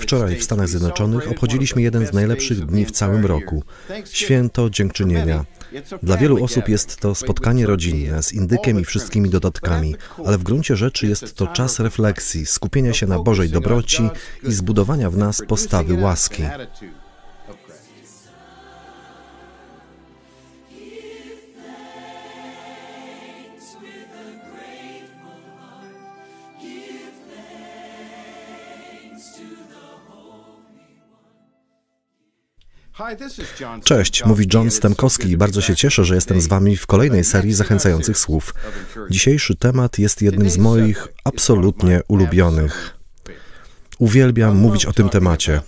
Wczoraj w Stanach Zjednoczonych obchodziliśmy jeden z najlepszych dni w całym roku. święto dziękczynienia. Dla wielu osób jest to spotkanie rodzinne z indykiem i wszystkimi dodatkami, ale w gruncie rzeczy jest to czas refleksji, skupienia się na Bożej dobroci i zbudowania w nas postawy łaski. Cześć, mówi John Stemkowski i bardzo się cieszę, że jestem z Wami w kolejnej serii zachęcających słów. Dzisiejszy temat jest jednym z moich absolutnie ulubionych. Uwielbiam mówić o tym temacie,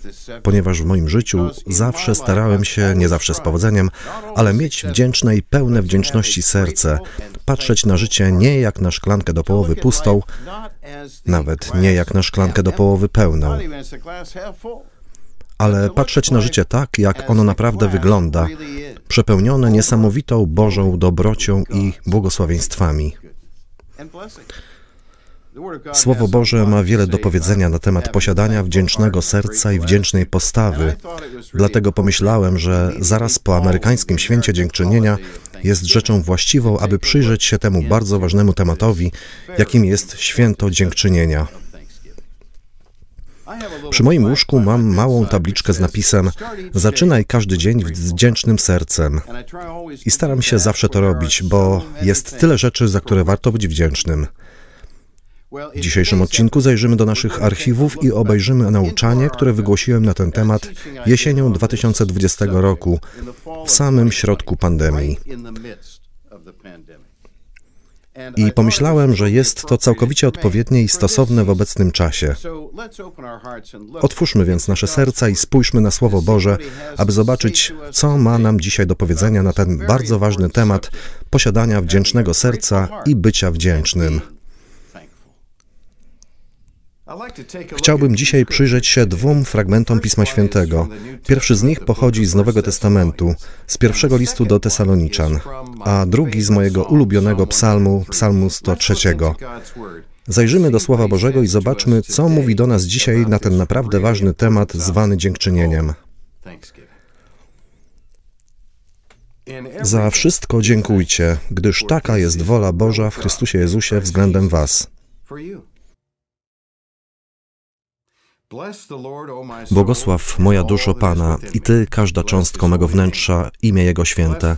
ponieważ w moim życiu zawsze starałem się, nie zawsze z powodzeniem, ale mieć wdzięczne i pełne wdzięczności serce, patrzeć na życie nie jak na szklankę do połowy pustą, nawet nie jak na szklankę do połowy pełną ale patrzeć na życie tak, jak ono naprawdę wygląda, przepełnione niesamowitą Bożą dobrocią i błogosławieństwami. Słowo Boże ma wiele do powiedzenia na temat posiadania wdzięcznego serca i wdzięcznej postawy. Dlatego pomyślałem, że zaraz po amerykańskim święcie dziękczynienia jest rzeczą właściwą, aby przyjrzeć się temu bardzo ważnemu tematowi, jakim jest święto dziękczynienia. Przy moim łóżku mam małą tabliczkę z napisem Zaczynaj każdy dzień wdzięcznym sercem. I staram się zawsze to robić, bo jest tyle rzeczy, za które warto być wdzięcznym. W dzisiejszym odcinku zajrzymy do naszych archiwów i obejrzymy nauczanie, które wygłosiłem na ten temat jesienią 2020 roku, w samym środku pandemii. I pomyślałem, że jest to całkowicie odpowiednie i stosowne w obecnym czasie. Otwórzmy więc nasze serca i spójrzmy na Słowo Boże, aby zobaczyć, co ma nam dzisiaj do powiedzenia na ten bardzo ważny temat posiadania wdzięcznego serca i bycia wdzięcznym. Chciałbym dzisiaj przyjrzeć się dwóm fragmentom Pisma Świętego. Pierwszy z nich pochodzi z Nowego Testamentu, z pierwszego listu do Tesaloniczan, a drugi z mojego ulubionego psalmu, psalmu 103. Zajrzymy do Słowa Bożego i zobaczmy, co mówi do nas dzisiaj na ten naprawdę ważny temat zwany dziękczynieniem. Za wszystko dziękujcie, gdyż taka jest wola Boża w Chrystusie Jezusie względem Was. Błogosław moja duszo Pana i Ty, każda cząstka mego wnętrza, imię Jego święte.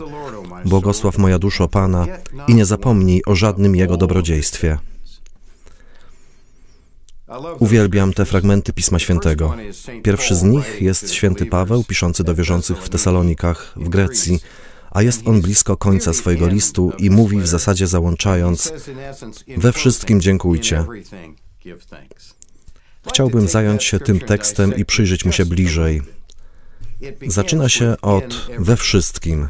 Błogosław moja duszo Pana i nie zapomnij o żadnym Jego dobrodziejstwie. Uwielbiam te fragmenty Pisma Świętego. Pierwszy z nich jest święty Paweł, piszący do wierzących w Tesalonikach, w Grecji, a jest on blisko końca swojego listu i mówi w zasadzie załączając: We wszystkim dziękujcie. Chciałbym zająć się tym tekstem i przyjrzeć mu się bliżej. Zaczyna się od we wszystkim.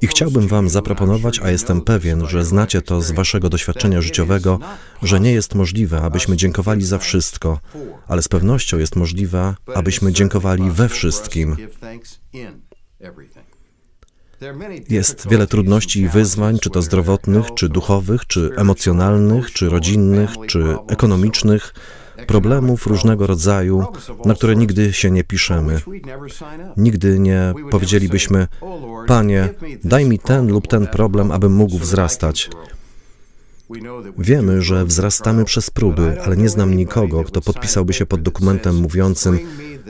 I chciałbym Wam zaproponować, a jestem pewien, że znacie to z Waszego doświadczenia życiowego, że nie jest możliwe, abyśmy dziękowali za wszystko, ale z pewnością jest możliwe, abyśmy dziękowali we wszystkim. Jest wiele trudności i wyzwań, czy to zdrowotnych, czy duchowych, czy emocjonalnych, czy rodzinnych, czy ekonomicznych problemów różnego rodzaju, na które nigdy się nie piszemy. Nigdy nie powiedzielibyśmy, Panie, daj mi ten lub ten problem, abym mógł wzrastać. Wiemy, że wzrastamy przez próby, ale nie znam nikogo, kto podpisałby się pod dokumentem mówiącym: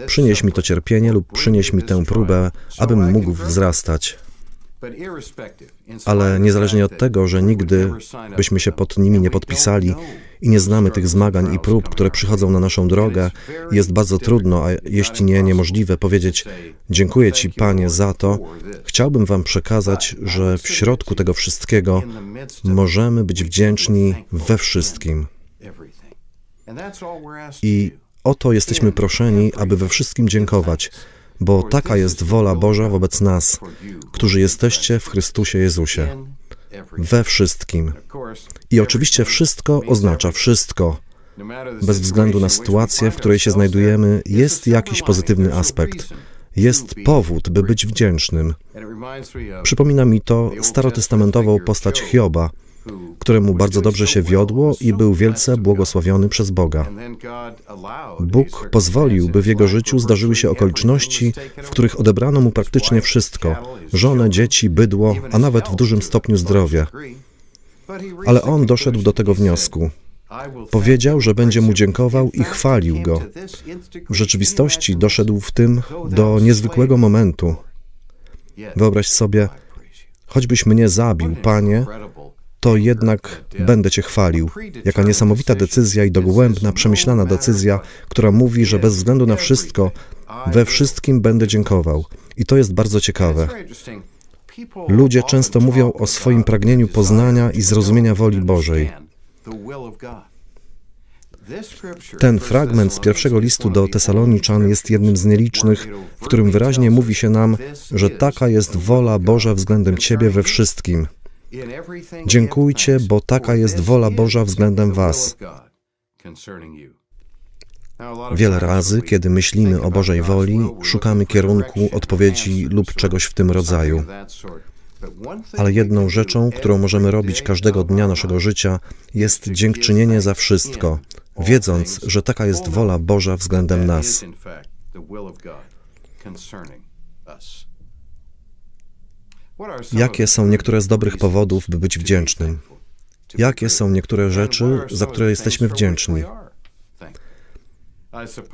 Przynieś mi to cierpienie lub przynieś mi tę próbę, abym mógł wzrastać. Ale niezależnie od tego, że nigdy byśmy się pod nimi nie podpisali i nie znamy tych zmagań i prób, które przychodzą na naszą drogę, jest bardzo trudno, a jeśli nie niemożliwe, powiedzieć: Dziękuję Ci, Panie, za to. Chciałbym Wam przekazać, że w środku tego wszystkiego możemy być wdzięczni we wszystkim. I o to jesteśmy proszeni, aby we wszystkim dziękować bo taka jest wola Boża wobec nas, którzy jesteście w Chrystusie Jezusie. We wszystkim. I oczywiście wszystko oznacza wszystko. Bez względu na sytuację, w której się znajdujemy, jest jakiś pozytywny aspekt. Jest powód, by być wdzięcznym. Przypomina mi to starotestamentową postać Hioba, któremu bardzo dobrze się wiodło i był wielce błogosławiony przez Boga. Bóg pozwolił, by w jego życiu zdarzyły się okoliczności, w których odebrano mu praktycznie wszystko żonę, dzieci, bydło, a nawet w dużym stopniu zdrowie. Ale on doszedł do tego wniosku. Powiedział, że będzie mu dziękował i chwalił go. W rzeczywistości doszedł w tym do niezwykłego momentu. Wyobraź sobie, choćbyś mnie zabił, panie, to jednak będę Cię chwalił. Jaka niesamowita decyzja i dogłębna, przemyślana decyzja, która mówi, że bez względu na wszystko, we wszystkim będę dziękował. I to jest bardzo ciekawe. Ludzie często mówią o swoim pragnieniu poznania i zrozumienia woli Bożej. Ten fragment z pierwszego listu do Tesaloniczan jest jednym z nielicznych, w którym wyraźnie mówi się nam, że taka jest wola Boża względem Ciebie we wszystkim. Dziękujcie, bo taka jest wola Boża względem Was. Wiele razy, kiedy myślimy o Bożej woli, szukamy kierunku, odpowiedzi lub czegoś w tym rodzaju. Ale jedną rzeczą, którą możemy robić każdego dnia naszego życia, jest dziękczynienie za wszystko, wiedząc, że taka jest wola Boża względem nas. Jakie są niektóre z dobrych powodów, by być wdzięcznym? Jakie są niektóre rzeczy, za które jesteśmy wdzięczni?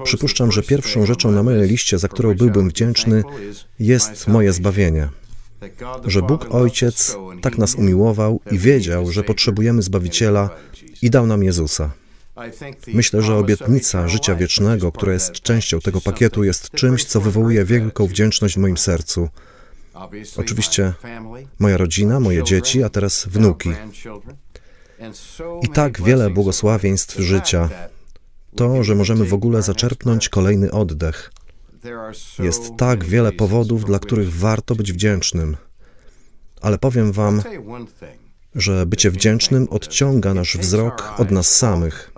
Przypuszczam, że pierwszą rzeczą na mojej liście, za którą byłbym wdzięczny, jest moje zbawienie. Że Bóg Ojciec tak nas umiłował i wiedział, że potrzebujemy Zbawiciela i dał nam Jezusa. Myślę, że obietnica życia wiecznego, która jest częścią tego pakietu, jest czymś, co wywołuje wielką wdzięczność w moim sercu. Oczywiście moja rodzina, moje dzieci, a teraz wnuki. I tak wiele błogosławieństw życia. To, że możemy w ogóle zaczerpnąć kolejny oddech. Jest tak wiele powodów, dla których warto być wdzięcznym. Ale powiem Wam, że bycie wdzięcznym odciąga nasz wzrok od nas samych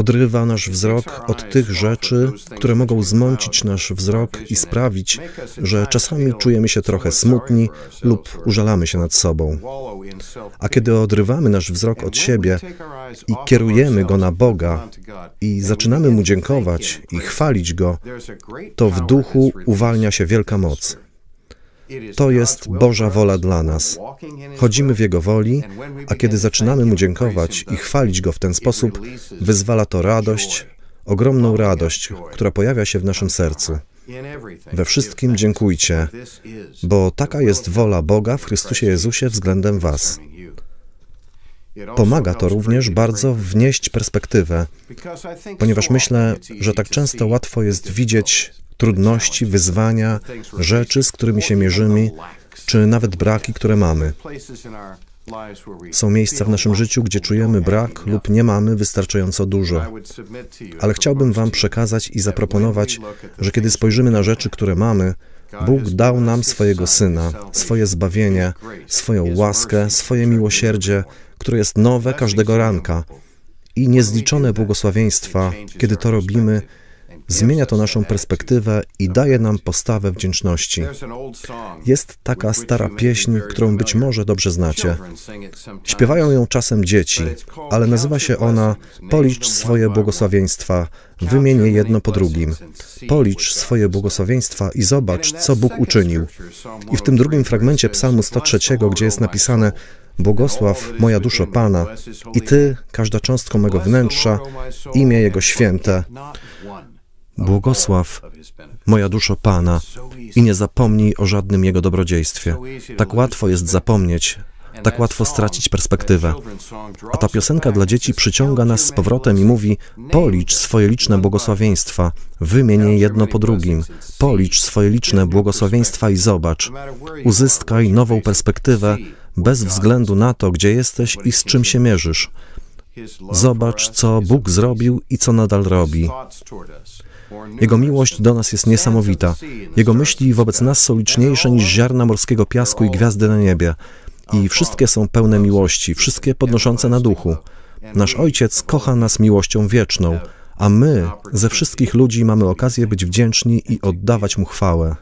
odrywa nasz wzrok od tych rzeczy, które mogą zmącić nasz wzrok i sprawić, że czasami czujemy się trochę smutni lub użalamy się nad sobą. A kiedy odrywamy nasz wzrok od siebie i kierujemy go na Boga i zaczynamy mu dziękować i chwalić go, to w duchu uwalnia się wielka moc. To jest Boża wola dla nas. Chodzimy w Jego woli, a kiedy zaczynamy Mu dziękować i chwalić Go w ten sposób, wyzwala to radość, ogromną radość, która pojawia się w naszym sercu. We wszystkim dziękujcie, bo taka jest wola Boga w Chrystusie Jezusie względem Was. Pomaga to również bardzo wnieść perspektywę, ponieważ myślę, że tak często łatwo jest widzieć trudności, wyzwania, rzeczy, z którymi się mierzymy, czy nawet braki, które mamy. Są miejsca w naszym życiu, gdzie czujemy brak lub nie mamy wystarczająco dużo. Ale chciałbym Wam przekazać i zaproponować, że kiedy spojrzymy na rzeczy, które mamy, Bóg dał nam swojego Syna, swoje zbawienie, swoją łaskę, swoje miłosierdzie, które jest nowe każdego ranka i niezliczone błogosławieństwa, kiedy to robimy Zmienia to naszą perspektywę i daje nam postawę wdzięczności. Jest taka stara pieśń, którą być może dobrze znacie. Śpiewają ją czasem dzieci, ale nazywa się ona Policz swoje błogosławieństwa, wymień je jedno po drugim. Policz swoje błogosławieństwa i zobacz, co Bóg uczynił. I w tym drugim fragmencie Psalmu 103, gdzie jest napisane Błogosław moja duszo Pana i Ty, każda cząstka mego wnętrza, imię Jego święte. Błogosław, moja duszo Pana, i nie zapomnij o żadnym Jego dobrodziejstwie. Tak łatwo jest zapomnieć, tak łatwo stracić perspektywę. A ta piosenka dla dzieci przyciąga nas z powrotem i mówi: Policz swoje liczne błogosławieństwa, wymień je jedno po drugim. Policz swoje liczne błogosławieństwa i zobacz. Uzyskaj nową perspektywę bez względu na to, gdzie jesteś i z czym się mierzysz. Zobacz, co Bóg zrobił i co nadal robi. Jego miłość do nas jest niesamowita. Jego myśli wobec nas są liczniejsze niż ziarna morskiego piasku i gwiazdy na niebie. I wszystkie są pełne miłości, wszystkie podnoszące na duchu. Nasz Ojciec kocha nas miłością wieczną, a my ze wszystkich ludzi mamy okazję być wdzięczni i oddawać Mu chwałę.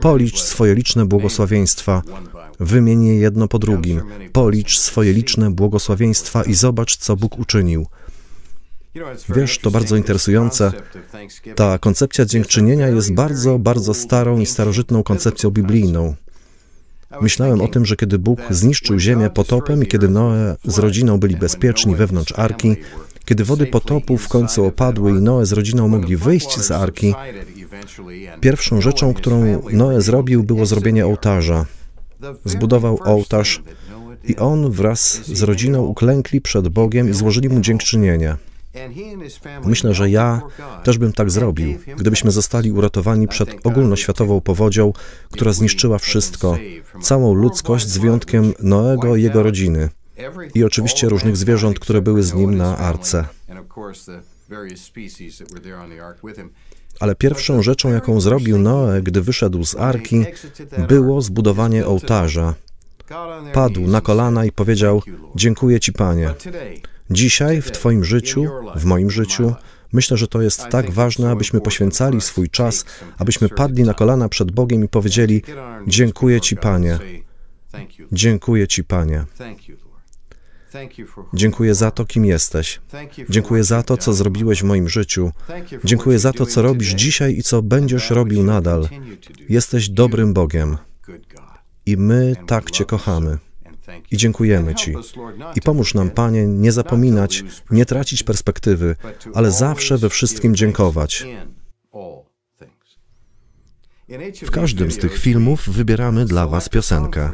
Policz swoje liczne błogosławieństwa, wymień je jedno po drugim. Policz swoje liczne błogosławieństwa i zobacz, co Bóg uczynił. Wiesz, to bardzo interesujące. Ta koncepcja dziękczynienia jest bardzo, bardzo starą i starożytną koncepcją biblijną. Myślałem o tym, że kiedy Bóg zniszczył ziemię potopem i kiedy Noe z rodziną byli bezpieczni wewnątrz arki, kiedy wody potopu w końcu opadły i Noe z rodziną mogli wyjść z arki, pierwszą rzeczą, którą Noe zrobił, było zrobienie ołtarza. Zbudował ołtarz i on wraz z rodziną uklękli przed Bogiem i złożyli mu dziękczynienie. Myślę, że ja też bym tak zrobił, gdybyśmy zostali uratowani przed ogólnoświatową powodzią, która zniszczyła wszystko, całą ludzkość z wyjątkiem Noego i jego rodziny i oczywiście różnych zwierząt, które były z nim na arce. Ale pierwszą rzeczą, jaką zrobił Noe, gdy wyszedł z arki, było zbudowanie ołtarza. Padł na kolana i powiedział: Dziękuję Ci, Panie. Dzisiaj w Twoim życiu, w moim życiu, myślę, że to jest tak ważne, abyśmy poświęcali swój czas, abyśmy padli na kolana przed Bogiem i powiedzieli: Dziękuję Ci, Panie. Dziękuję Ci, Panie. Dziękuję za to, kim jesteś. Dziękuję za to, co zrobiłeś w moim życiu. Dziękuję za to, co robisz dzisiaj i co będziesz robił nadal. Jesteś dobrym Bogiem. I my tak Cię kochamy. I dziękujemy Ci. I pomóż nam, Panie, nie zapominać, nie tracić perspektywy, ale zawsze we wszystkim dziękować. W każdym z tych filmów wybieramy dla Was piosenkę.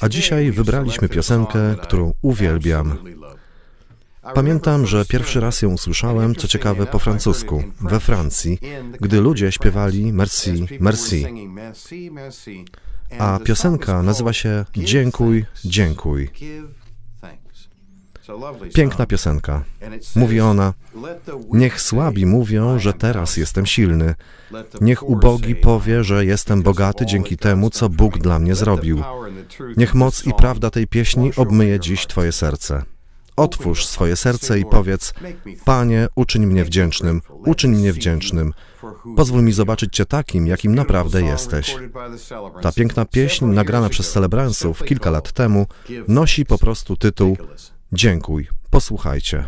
A dzisiaj wybraliśmy piosenkę, którą uwielbiam. Pamiętam, że pierwszy raz ją usłyszałem, co ciekawe, po francusku, we Francji, gdy ludzie śpiewali Merci, Merci. A piosenka nazywa się Dziękuj, dziękuj. Piękna piosenka. Mówi ona: Niech słabi mówią, że teraz jestem silny. Niech ubogi powie, że jestem bogaty dzięki temu, co Bóg dla mnie zrobił. Niech moc i prawda tej pieśni obmyje dziś Twoje serce. Otwórz swoje serce i powiedz: Panie, uczyń mnie wdzięcznym, uczyń mnie wdzięcznym. Pozwól mi zobaczyć Cię takim, jakim naprawdę jesteś. Ta piękna pieśń, nagrana przez celebransów kilka lat temu, nosi po prostu tytuł Dziękuj. Posłuchajcie.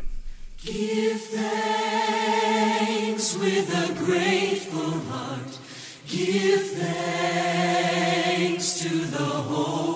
Give thanks to the Holy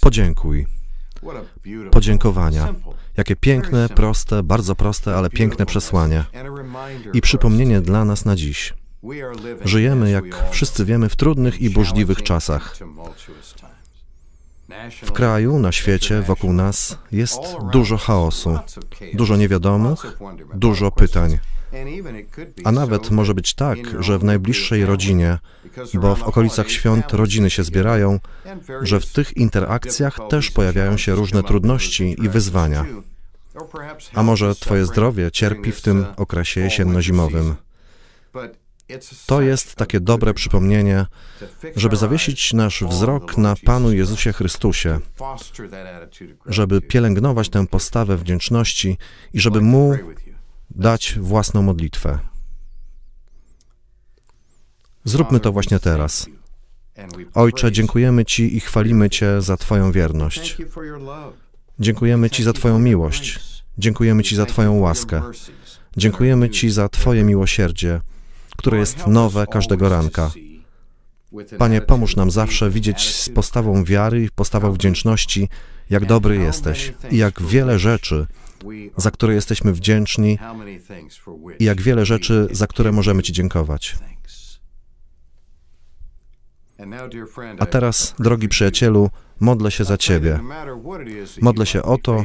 Podziękuj. Podziękowania. Jakie piękne, proste, bardzo proste, ale piękne przesłanie. I przypomnienie dla nas na dziś. Żyjemy, jak wszyscy wiemy, w trudnych i burzliwych czasach. W kraju, na świecie, wokół nas jest dużo chaosu, dużo niewiadomych, dużo pytań. A nawet może być tak, że w najbliższej rodzinie, bo w okolicach świąt rodziny się zbierają, że w tych interakcjach też pojawiają się różne trudności i wyzwania. A może Twoje zdrowie cierpi w tym okresie jesienno-zimowym. To jest takie dobre przypomnienie, żeby zawiesić nasz wzrok na Panu Jezusie Chrystusie, żeby pielęgnować tę postawę wdzięczności i żeby Mu dać własną modlitwę. Zróbmy to właśnie teraz. Ojcze, dziękujemy Ci i chwalimy Cię za Twoją wierność. Dziękujemy Ci za Twoją miłość. Dziękujemy Ci za Twoją łaskę. Dziękujemy Ci za Twoje miłosierdzie, które jest nowe każdego ranka. Panie, pomóż nam zawsze widzieć z postawą wiary i postawą wdzięczności, jak dobry jesteś i jak wiele rzeczy, za które jesteśmy wdzięczni i jak wiele rzeczy, za które możemy Ci dziękować. A teraz, drogi przyjacielu, modlę się za Ciebie. Modlę się o to,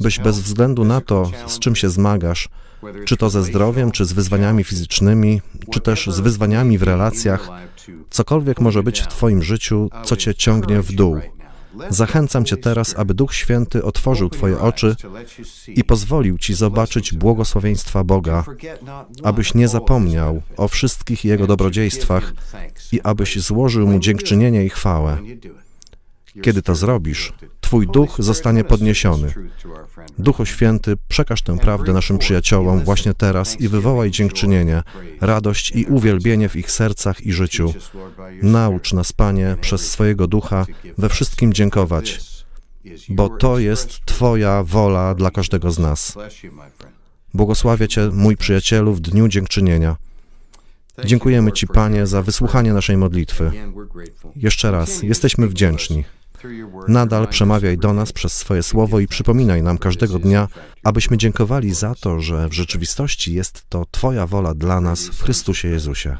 byś bez względu na to, z czym się zmagasz, czy to ze zdrowiem, czy z wyzwaniami fizycznymi, czy też z wyzwaniami w relacjach, cokolwiek może być w Twoim życiu, co Cię ciągnie w dół. Zachęcam Cię teraz, aby Duch Święty otworzył Twoje oczy i pozwolił Ci zobaczyć błogosławieństwa Boga, abyś nie zapomniał o wszystkich Jego dobrodziejstwach i abyś złożył Mu dziękczynienie i chwałę. Kiedy to zrobisz, Twój duch zostanie podniesiony. Duchu Święty, przekaż tę prawdę naszym przyjaciołom właśnie teraz i wywołaj dziękczynienie, radość i uwielbienie w ich sercach i życiu. Naucz nas, Panie, przez swojego ducha we wszystkim dziękować, bo to jest Twoja wola dla każdego z nas. Błogosławię Cię, mój przyjacielu, w dniu dziękczynienia. Dziękujemy Ci, Panie, za wysłuchanie naszej modlitwy. Jeszcze raz, jesteśmy wdzięczni. Nadal przemawiaj do nas przez swoje słowo i przypominaj nam każdego dnia, abyśmy dziękowali za to, że w rzeczywistości jest to Twoja wola dla nas w Chrystusie Jezusie.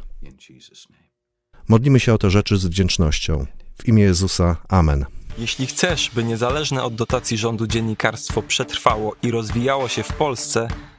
Modlimy się o te rzeczy z wdzięcznością. W imię Jezusa. Amen. Jeśli chcesz, by niezależne od dotacji rządu dziennikarstwo przetrwało i rozwijało się w Polsce,